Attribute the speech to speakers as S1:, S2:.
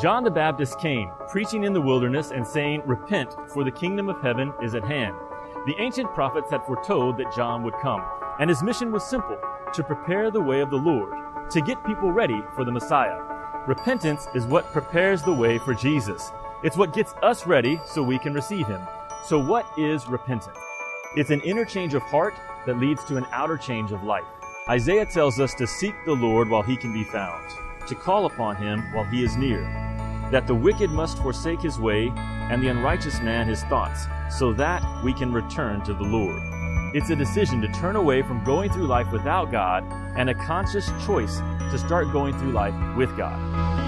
S1: John the Baptist came, preaching in the wilderness and saying, Repent, for the kingdom of heaven is at hand. The ancient prophets had foretold that John would come, and his mission was simple to prepare the way of the Lord, to get people ready for the Messiah. Repentance is what prepares the way for Jesus. It's what gets us ready so we can receive him. So, what is repentance? It's an inner change of heart that leads to an outer change of life. Isaiah tells us to seek the Lord while he can be found, to call upon him while he is near, that the wicked must forsake his way, and the unrighteous man his thoughts, so that we can return to the Lord. It's a decision to turn away from going through life without God and a conscious choice to start going through life with God.